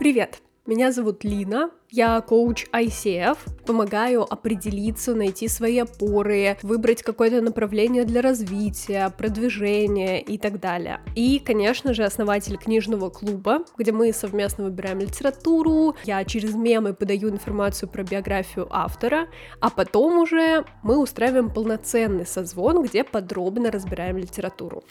Привет! Меня зовут Лина, я коуч ICF, помогаю определиться, найти свои опоры, выбрать какое-то направление для развития, продвижения и так далее. И, конечно же, основатель книжного клуба, где мы совместно выбираем литературу, я через мемы подаю информацию про биографию автора, а потом уже мы устраиваем полноценный созвон, где подробно разбираем литературу.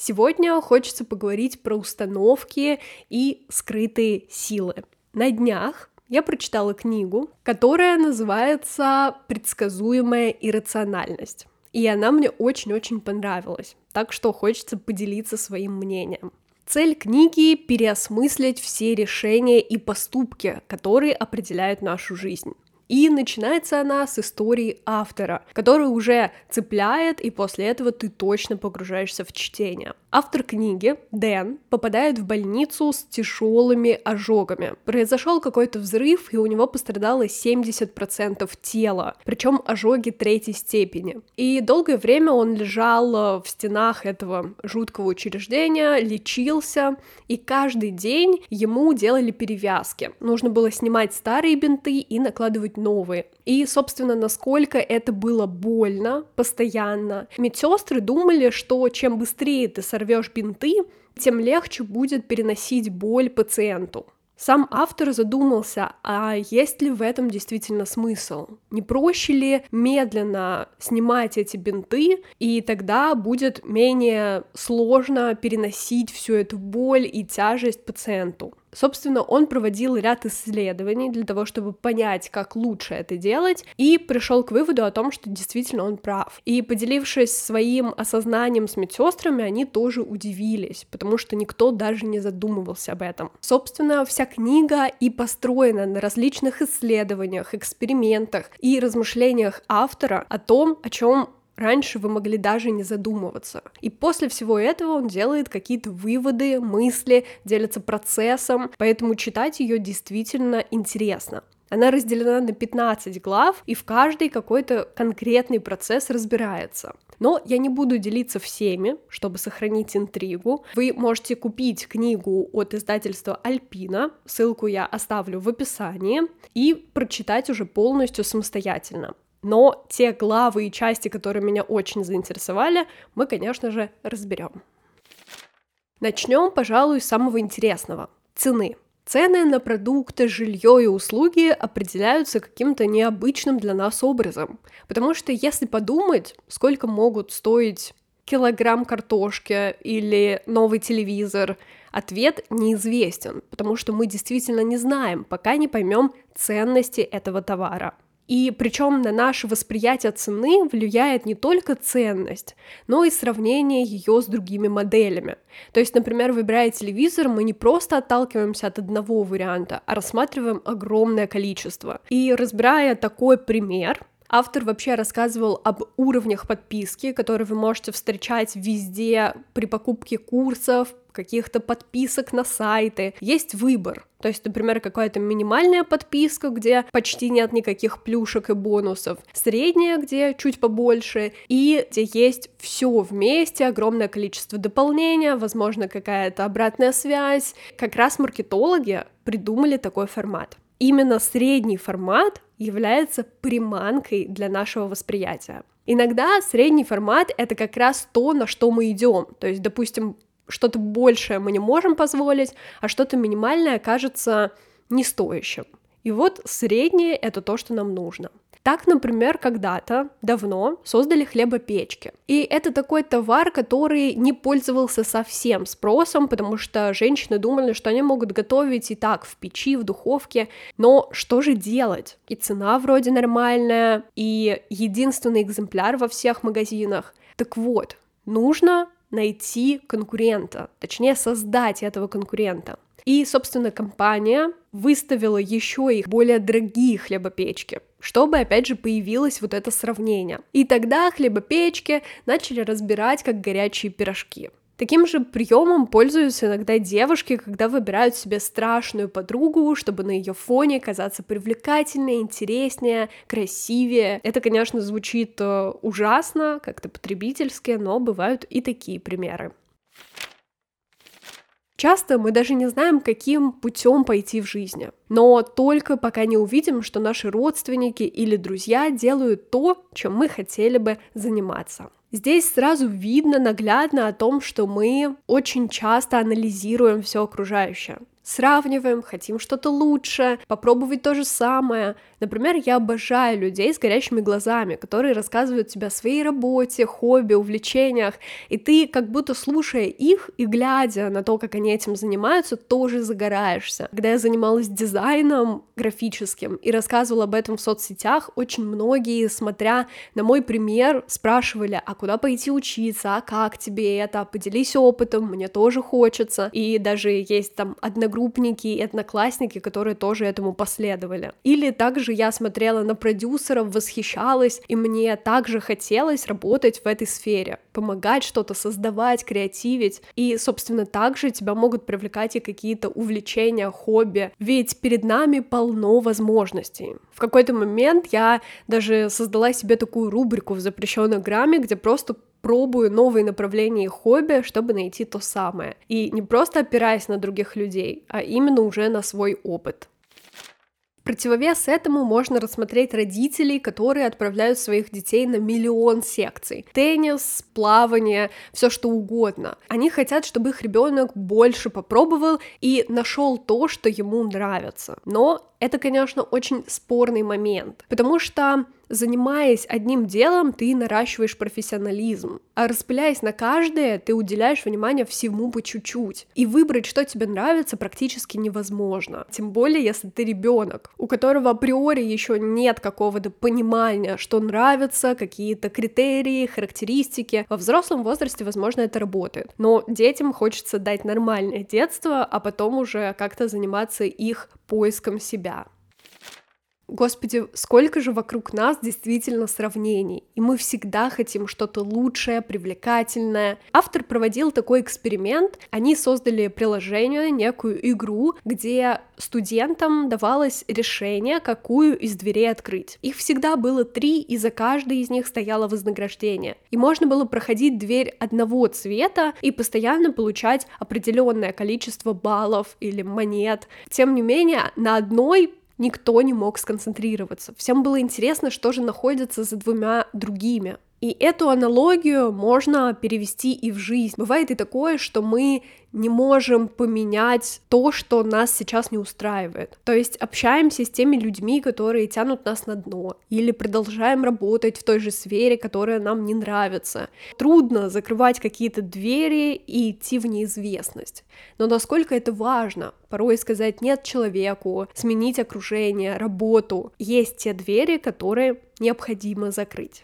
Сегодня хочется поговорить про установки и скрытые силы. На днях я прочитала книгу, которая называется «Предсказуемая иррациональность». И она мне очень-очень понравилась, так что хочется поделиться своим мнением. Цель книги — переосмыслить все решения и поступки, которые определяют нашу жизнь. И начинается она с истории автора, который уже цепляет, и после этого ты точно погружаешься в чтение. Автор книги, Дэн, попадает в больницу с тяжелыми ожогами. Произошел какой-то взрыв, и у него пострадало 70% тела, причем ожоги третьей степени. И долгое время он лежал э, в стенах этого жуткого учреждения, лечился, и каждый день ему делали перевязки. Нужно было снимать старые бинты и накладывать новые. И, собственно, насколько это было больно постоянно. Медсестры думали, что чем быстрее ты сорвешь бинты, тем легче будет переносить боль пациенту. Сам автор задумался, а есть ли в этом действительно смысл? Не проще ли медленно снимать эти бинты, и тогда будет менее сложно переносить всю эту боль и тяжесть пациенту? Собственно, он проводил ряд исследований для того, чтобы понять, как лучше это делать, и пришел к выводу о том, что действительно он прав. И поделившись своим осознанием с медсестрами, они тоже удивились, потому что никто даже не задумывался об этом. Собственно, вся книга и построена на различных исследованиях, экспериментах и размышлениях автора о том, о чем Раньше вы могли даже не задумываться. И после всего этого он делает какие-то выводы, мысли, делится процессом, поэтому читать ее действительно интересно. Она разделена на 15 глав, и в каждой какой-то конкретный процесс разбирается. Но я не буду делиться всеми, чтобы сохранить интригу. Вы можете купить книгу от издательства Альпина, ссылку я оставлю в описании, и прочитать уже полностью самостоятельно. Но те главы и части, которые меня очень заинтересовали, мы, конечно же, разберем. Начнем, пожалуй, с самого интересного — цены. Цены на продукты, жилье и услуги определяются каким-то необычным для нас образом. Потому что если подумать, сколько могут стоить килограмм картошки или новый телевизор, ответ неизвестен, потому что мы действительно не знаем, пока не поймем ценности этого товара. И причем на наше восприятие цены влияет не только ценность, но и сравнение ее с другими моделями. То есть, например, выбирая телевизор, мы не просто отталкиваемся от одного варианта, а рассматриваем огромное количество. И разбирая такой пример, Автор вообще рассказывал об уровнях подписки, которые вы можете встречать везде при покупке курсов, каких-то подписок на сайты. Есть выбор. То есть, например, какая-то минимальная подписка, где почти нет никаких плюшек и бонусов, средняя, где чуть побольше, и где есть все вместе, огромное количество дополнения, возможно, какая-то обратная связь. Как раз маркетологи придумали такой формат. Именно средний формат является приманкой для нашего восприятия. Иногда средний формат — это как раз то, на что мы идем. То есть, допустим, что-то большее мы не можем позволить, а что-то минимальное кажется не стоящим. И вот среднее — это то, что нам нужно. Так, например, когда-то давно создали хлебопечки. И это такой товар, который не пользовался совсем спросом, потому что женщины думали, что они могут готовить и так в печи, в духовке. Но что же делать? И цена вроде нормальная, и единственный экземпляр во всех магазинах. Так вот, нужно найти конкурента, точнее создать этого конкурента. И, собственно, компания выставила еще их более дорогие хлебопечки, чтобы, опять же, появилось вот это сравнение. И тогда хлебопечки начали разбирать как горячие пирожки. Таким же приемом пользуются иногда девушки, когда выбирают себе страшную подругу, чтобы на ее фоне казаться привлекательнее, интереснее, красивее. Это, конечно, звучит э, ужасно, как-то потребительски, но бывают и такие примеры. Часто мы даже не знаем, каким путем пойти в жизни. Но только пока не увидим, что наши родственники или друзья делают то, чем мы хотели бы заниматься. Здесь сразу видно наглядно о том, что мы очень часто анализируем все окружающее сравниваем, хотим что-то лучше, попробовать то же самое. Например, я обожаю людей с горящими глазами, которые рассказывают тебе о своей работе, хобби, увлечениях, и ты, как будто слушая их и глядя на то, как они этим занимаются, тоже загораешься. Когда я занималась дизайном графическим и рассказывала об этом в соцсетях, очень многие, смотря на мой пример, спрашивали, а куда пойти учиться, а как тебе это, поделись опытом, мне тоже хочется. И даже есть там одногруппники одногруппники и одноклассники, которые тоже этому последовали. Или также я смотрела на продюсеров, восхищалась, и мне также хотелось работать в этой сфере, помогать что-то создавать, креативить. И, собственно, также тебя могут привлекать и какие-то увлечения, хобби, ведь перед нами полно возможностей. В какой-то момент я даже создала себе такую рубрику в запрещенной грамме, где просто пробую новые направления и хобби, чтобы найти то самое. И не просто опираясь на других людей, а именно уже на свой опыт противовес этому можно рассмотреть родителей, которые отправляют своих детей на миллион секций. Теннис, плавание, все что угодно. Они хотят, чтобы их ребенок больше попробовал и нашел то, что ему нравится. Но это, конечно, очень спорный момент, потому что занимаясь одним делом, ты наращиваешь профессионализм, а распыляясь на каждое, ты уделяешь внимание всему по чуть-чуть. И выбрать, что тебе нравится, практически невозможно. Тем более, если ты ребенок, у которого априори еще нет какого-то понимания, что нравится, какие-то критерии, характеристики. Во взрослом возрасте, возможно, это работает. Но детям хочется дать нормальное детство, а потом уже как-то заниматься их поиском себя. Господи, сколько же вокруг нас действительно сравнений, и мы всегда хотим что-то лучшее, привлекательное. Автор проводил такой эксперимент, они создали приложение, некую игру, где студентам давалось решение, какую из дверей открыть. Их всегда было три, и за каждой из них стояло вознаграждение. И можно было проходить дверь одного цвета и постоянно получать определенное количество баллов или монет. Тем не менее, на одной никто не мог сконцентрироваться. Всем было интересно, что же находится за двумя другими. И эту аналогию можно перевести и в жизнь. Бывает и такое, что мы не можем поменять то, что нас сейчас не устраивает. То есть общаемся с теми людьми, которые тянут нас на дно, или продолжаем работать в той же сфере, которая нам не нравится. Трудно закрывать какие-то двери и идти в неизвестность. Но насколько это важно? Порой сказать нет человеку, сменить окружение, работу. Есть те двери, которые необходимо закрыть.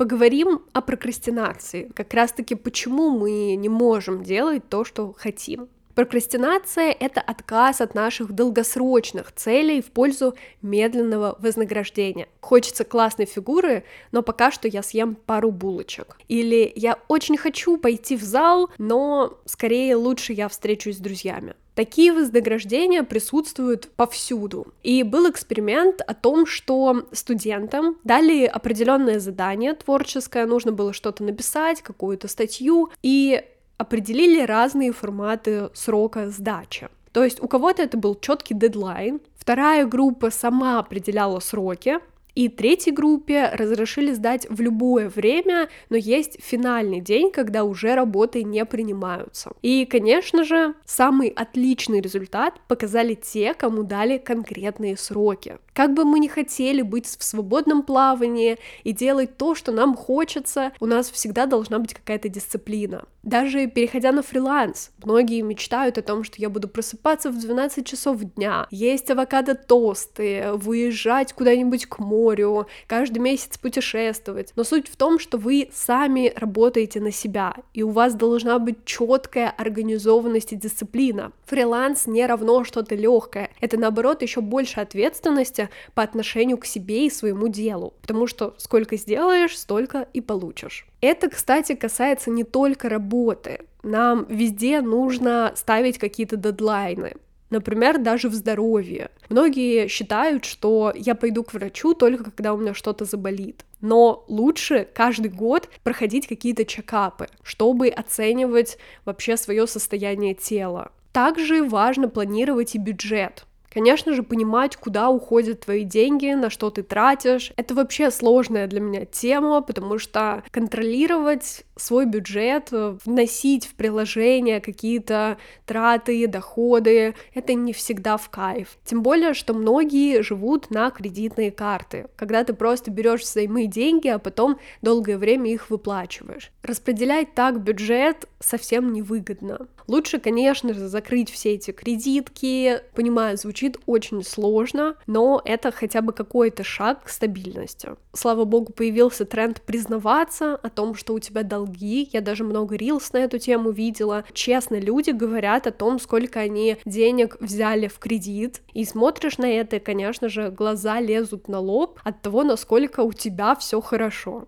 Поговорим о прокрастинации, как раз-таки почему мы не можем делать то, что хотим. Прокрастинация — это отказ от наших долгосрочных целей в пользу медленного вознаграждения. Хочется классной фигуры, но пока что я съем пару булочек. Или я очень хочу пойти в зал, но скорее лучше я встречусь с друзьями. Такие вознаграждения присутствуют повсюду. И был эксперимент о том, что студентам дали определенное задание творческое, нужно было что-то написать, какую-то статью, и определили разные форматы срока сдачи. То есть у кого-то это был четкий дедлайн, вторая группа сама определяла сроки, и третьей группе разрешили сдать в любое время, но есть финальный день, когда уже работы не принимаются. И, конечно же, самый отличный результат показали те, кому дали конкретные сроки. Как бы мы ни хотели быть в свободном плавании и делать то, что нам хочется, у нас всегда должна быть какая-то дисциплина. Даже переходя на фриланс, многие мечтают о том, что я буду просыпаться в 12 часов дня, есть авокадо-тосты, выезжать куда-нибудь к морю, каждый месяц путешествовать. Но суть в том, что вы сами работаете на себя, и у вас должна быть четкая организованность и дисциплина. Фриланс не равно что-то легкое, это наоборот еще больше ответственности по отношению к себе и своему делу, потому что сколько сделаешь, столько и получишь. Это, кстати, касается не только работы. Нам везде нужно ставить какие-то дедлайны. Например, даже в здоровье. Многие считают, что я пойду к врачу только когда у меня что-то заболит. но лучше каждый год проходить какие-то чекапы, чтобы оценивать вообще свое состояние тела. Также важно планировать и бюджет. Конечно же, понимать, куда уходят твои деньги, на что ты тратишь. Это вообще сложная для меня тема, потому что контролировать свой бюджет, вносить в приложение какие-то траты, доходы, это не всегда в кайф. Тем более, что многие живут на кредитные карты, когда ты просто берешь взаймы деньги, а потом долгое время их выплачиваешь. Распределять так бюджет совсем невыгодно. Лучше, конечно же, закрыть все эти кредитки. Понимаю, звучит очень сложно, но это хотя бы какой-то шаг к стабильности. Слава богу, появился тренд признаваться о том, что у тебя долги. Я даже много рилс на эту тему видела. Честно, люди говорят о том, сколько они денег взяли в кредит. И смотришь на это, и, конечно же, глаза лезут на лоб от того, насколько у тебя все хорошо.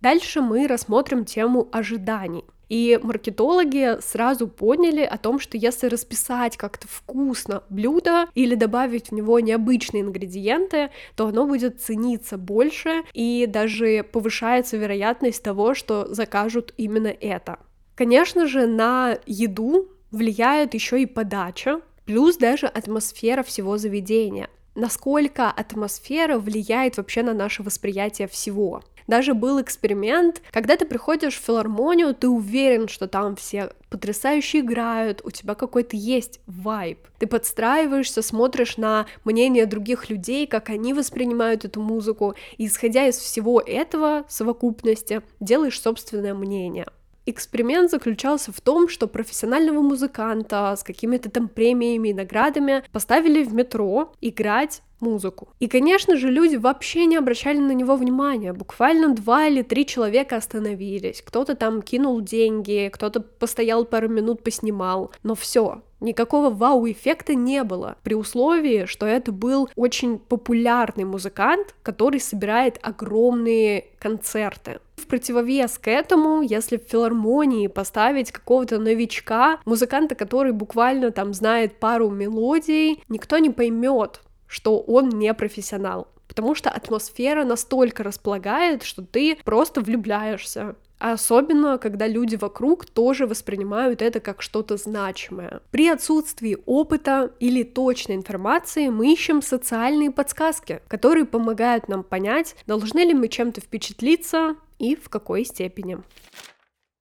Дальше мы рассмотрим тему ожиданий. И маркетологи сразу поняли о том, что если расписать как-то вкусно блюдо или добавить в него необычные ингредиенты, то оно будет цениться больше и даже повышается вероятность того, что закажут именно это. Конечно же, на еду влияет еще и подача, плюс даже атмосфера всего заведения. Насколько атмосфера влияет вообще на наше восприятие всего. Даже был эксперимент, когда ты приходишь в филармонию, ты уверен, что там все потрясающе играют, у тебя какой-то есть вайб. Ты подстраиваешься, смотришь на мнение других людей, как они воспринимают эту музыку, и исходя из всего этого совокупности, делаешь собственное мнение. Эксперимент заключался в том, что профессионального музыканта с какими-то там премиями и наградами поставили в метро играть музыку. И, конечно же, люди вообще не обращали на него внимания. Буквально два или три человека остановились. Кто-то там кинул деньги, кто-то постоял пару минут, поснимал. Но все, Никакого вау-эффекта не было, при условии, что это был очень популярный музыкант, который собирает огромные концерты. В противовес к этому, если в филармонии поставить какого-то новичка, музыканта, который буквально там знает пару мелодий, никто не поймет, что он не профессионал. Потому что атмосфера настолько располагает, что ты просто влюбляешься. особенно, когда люди вокруг тоже воспринимают это как что-то значимое. При отсутствии опыта или точной информации мы ищем социальные подсказки, которые помогают нам понять, должны ли мы чем-то впечатлиться и в какой степени.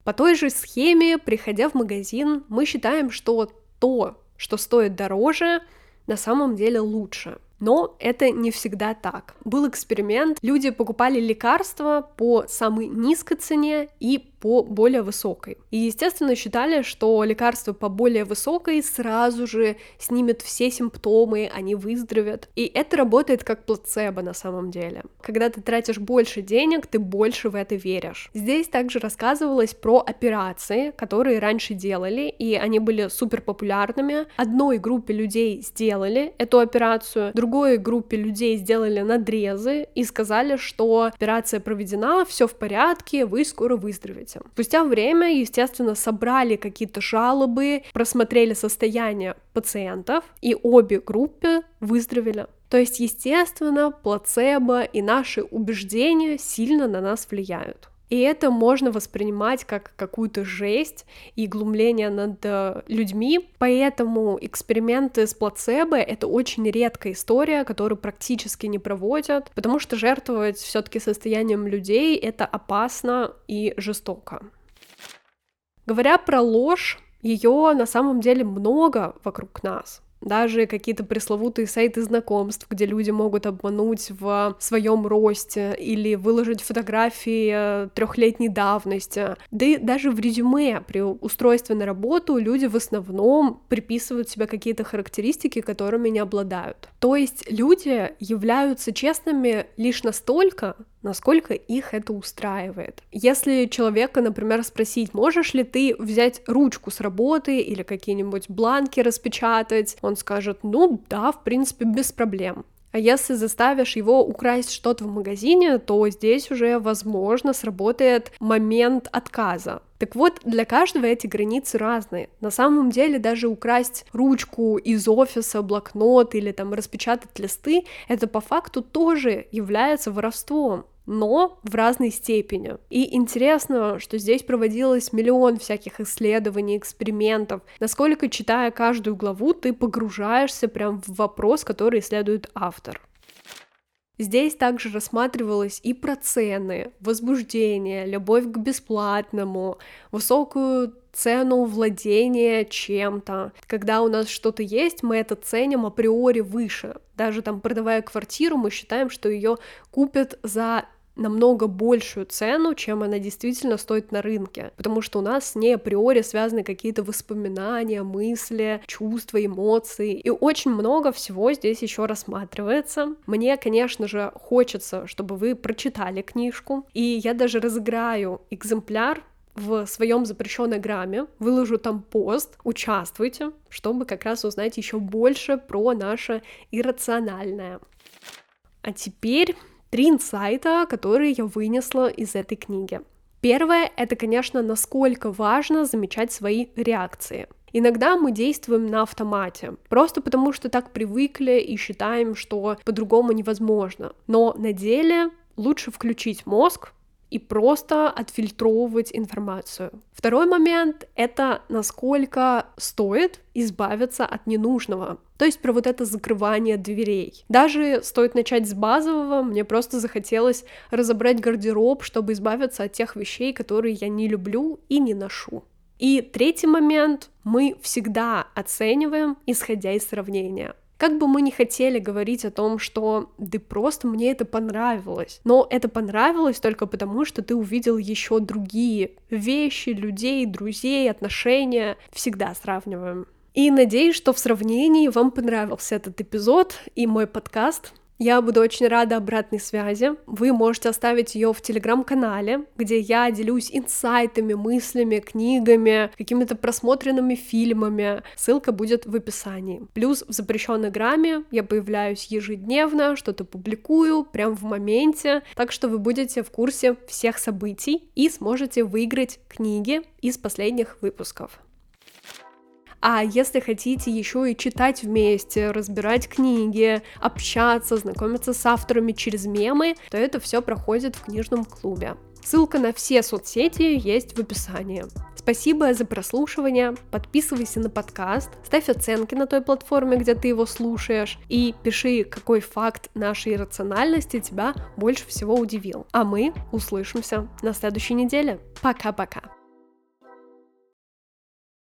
По той же схеме, приходя в магазин, мы считаем, что то, что стоит дороже, на самом деле лучше. Но это не всегда так. Был эксперимент, люди покупали лекарства по самой низкой цене и по более высокой. И, естественно, считали, что лекарство по более высокой сразу же снимет все симптомы, они выздоровят. И это работает как плацебо на самом деле. Когда ты тратишь больше денег, ты больше в это веришь. Здесь также рассказывалось про операции, которые раньше делали, и они были супер популярными. Одной группе людей сделали эту операцию, другой группе людей сделали надрезы и сказали, что операция проведена, все в порядке, вы скоро выздоровеете этим. Спустя время, естественно, собрали какие-то жалобы, просмотрели состояние пациентов, и обе группы выздоровели. То есть, естественно, плацебо и наши убеждения сильно на нас влияют. И это можно воспринимать как какую-то жесть и глумление над э, людьми. Поэтому эксперименты с плацебо — это очень редкая история, которую практически не проводят, потому что жертвовать все таки состоянием людей — это опасно и жестоко. Говоря про ложь, ее на самом деле много вокруг нас даже какие-то пресловутые сайты знакомств, где люди могут обмануть в своем росте или выложить фотографии э, трехлетней давности. Да и даже в резюме при устройстве на работу люди в основном приписывают себе какие-то характеристики, которыми не обладают. То есть люди являются честными лишь настолько, насколько их это устраивает. Если человека, например, спросить, можешь ли ты взять ручку с работы или какие-нибудь бланки распечатать, он скажет, ну да, в принципе, без проблем. А если заставишь его украсть что-то в магазине, то здесь уже, возможно, сработает момент отказа. Так вот, для каждого эти границы разные. На самом деле, даже украсть ручку из офиса, блокнот или там распечатать листы, это по факту тоже является воровством. Но в разной степени. И интересно, что здесь проводилось миллион всяких исследований, экспериментов. Насколько, читая каждую главу, ты погружаешься прям в вопрос, который исследует автор. Здесь также рассматривалось и про цены, возбуждение, любовь к бесплатному, высокую цену владения чем-то. Когда у нас что-то есть, мы это ценим априори выше. Даже там продавая квартиру, мы считаем, что ее купят за намного большую цену, чем она действительно стоит на рынке, потому что у нас с ней априори связаны какие-то воспоминания, мысли, чувства, эмоции, и очень много всего здесь еще рассматривается. Мне, конечно же, хочется, чтобы вы прочитали книжку, и я даже разыграю экземпляр в своем запрещенной грамме, выложу там пост, участвуйте, чтобы как раз узнать еще больше про наше иррациональное. А теперь Три инсайта, которые я вынесла из этой книги. Первое — это, конечно, насколько важно замечать свои реакции. Иногда мы действуем на автомате, просто потому что так привыкли и считаем, что по-другому невозможно. Но на деле лучше включить мозг, и просто отфильтровывать информацию. Второй момент — это насколько стоит избавиться от ненужного. То есть про вот это закрывание дверей. Даже стоит начать с базового, мне просто захотелось разобрать гардероб, чтобы избавиться от тех вещей, которые я не люблю и не ношу. И третий момент — мы всегда оцениваем, исходя из сравнения. Как бы мы ни хотели говорить о том, что да просто мне это понравилось, но это понравилось только потому, что ты увидел еще другие вещи, людей, друзей, отношения. Всегда сравниваем. И надеюсь, что в сравнении вам понравился этот эпизод и мой подкаст. Я буду очень рада обратной связи. Вы можете оставить ее в телеграм-канале, где я делюсь инсайтами, мыслями, книгами, какими-то просмотренными фильмами. Ссылка будет в описании. Плюс в запрещенной грамме я появляюсь ежедневно, что-то публикую прямо в моменте, так что вы будете в курсе всех событий и сможете выиграть книги из последних выпусков. А если хотите еще и читать вместе, разбирать книги, общаться, знакомиться с авторами через мемы, то это все проходит в книжном клубе. Ссылка на все соцсети есть в описании. Спасибо за прослушивание, подписывайся на подкаст, ставь оценки на той платформе, где ты его слушаешь, и пиши, какой факт нашей рациональности тебя больше всего удивил. А мы услышимся на следующей неделе. Пока-пока!